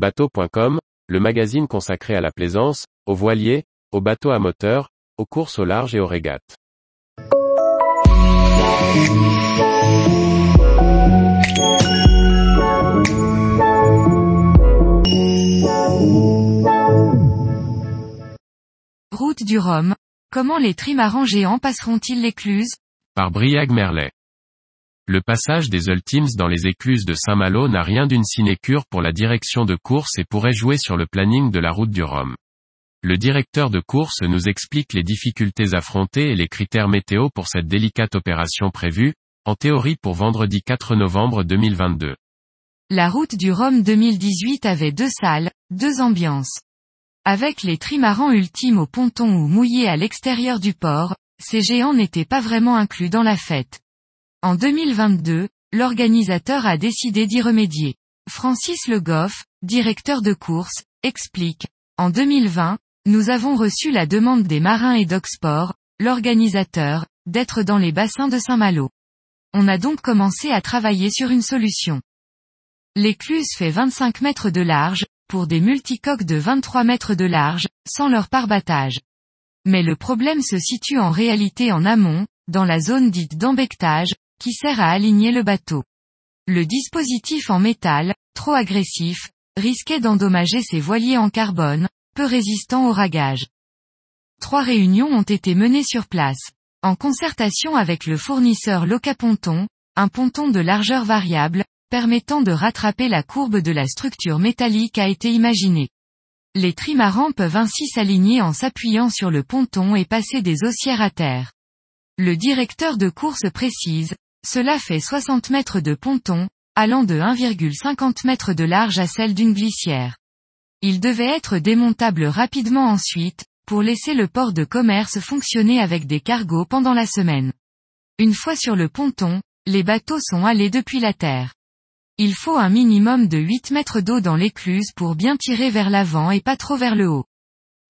Bateau.com, le magazine consacré à la plaisance, aux voiliers, aux bateaux à moteur, aux courses au large et aux régates. Route du Rhum. Comment les trimarans géants passeront-ils l'écluse Par Briag Merlet. Le passage des Ultimes dans les écluses de Saint-Malo n'a rien d'une sinécure pour la direction de course et pourrait jouer sur le planning de la route du Rhum. Le directeur de course nous explique les difficultés affrontées et les critères météo pour cette délicate opération prévue, en théorie pour vendredi 4 novembre 2022. La route du Rhum 2018 avait deux salles, deux ambiances. Avec les trimarans ultimes au ponton ou mouillés à l'extérieur du port, ces géants n'étaient pas vraiment inclus dans la fête. En 2022, l'organisateur a décidé d'y remédier. Francis Le Goff, directeur de course, explique. En 2020, nous avons reçu la demande des marins et d'Oxport, l'organisateur, d'être dans les bassins de Saint-Malo. On a donc commencé à travailler sur une solution. L'écluse fait 25 mètres de large, pour des multicoques de 23 mètres de large, sans leur parbattage. Mais le problème se situe en réalité en amont, dans la zone dite d'embectage, qui sert à aligner le bateau. Le dispositif en métal, trop agressif, risquait d'endommager ses voiliers en carbone, peu résistants au ragage. Trois réunions ont été menées sur place. En concertation avec le fournisseur Locaponton, un ponton de largeur variable, permettant de rattraper la courbe de la structure métallique a été imaginé. Les trimarans peuvent ainsi s'aligner en s'appuyant sur le ponton et passer des haussières à terre. Le directeur de course précise, cela fait 60 mètres de ponton, allant de 1,50 mètres de large à celle d'une glissière. Il devait être démontable rapidement ensuite, pour laisser le port de commerce fonctionner avec des cargos pendant la semaine. Une fois sur le ponton, les bateaux sont allés depuis la terre. Il faut un minimum de 8 mètres d'eau dans l'écluse pour bien tirer vers l'avant et pas trop vers le haut.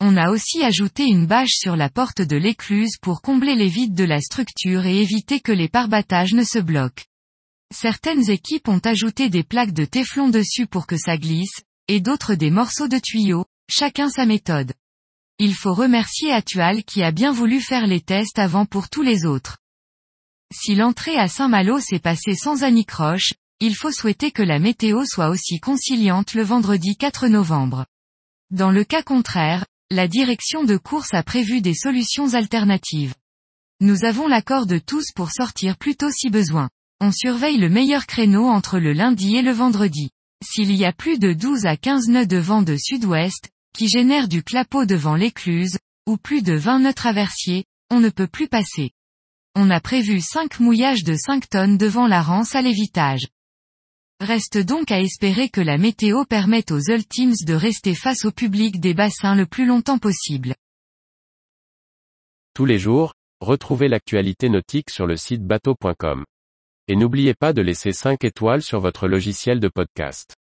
On a aussi ajouté une bâche sur la porte de l'écluse pour combler les vides de la structure et éviter que les parbattages ne se bloquent. Certaines équipes ont ajouté des plaques de téflon dessus pour que ça glisse, et d'autres des morceaux de tuyaux, chacun sa méthode. Il faut remercier Atual qui a bien voulu faire les tests avant pour tous les autres. Si l'entrée à Saint-Malo s'est passée sans anicroche, il faut souhaiter que la météo soit aussi conciliante le vendredi 4 novembre. Dans le cas contraire, la direction de course a prévu des solutions alternatives. Nous avons l'accord de tous pour sortir plus tôt si besoin. On surveille le meilleur créneau entre le lundi et le vendredi. S'il y a plus de 12 à 15 nœuds de vent de sud-ouest, qui génèrent du clapot devant l'écluse, ou plus de 20 nœuds traversiers, on ne peut plus passer. On a prévu 5 mouillages de 5 tonnes devant la rance à l'évitage. Reste donc à espérer que la météo permette aux Ultimes de rester face au public des bassins le plus longtemps possible. Tous les jours, retrouvez l'actualité nautique sur le site bateau.com. Et n'oubliez pas de laisser 5 étoiles sur votre logiciel de podcast.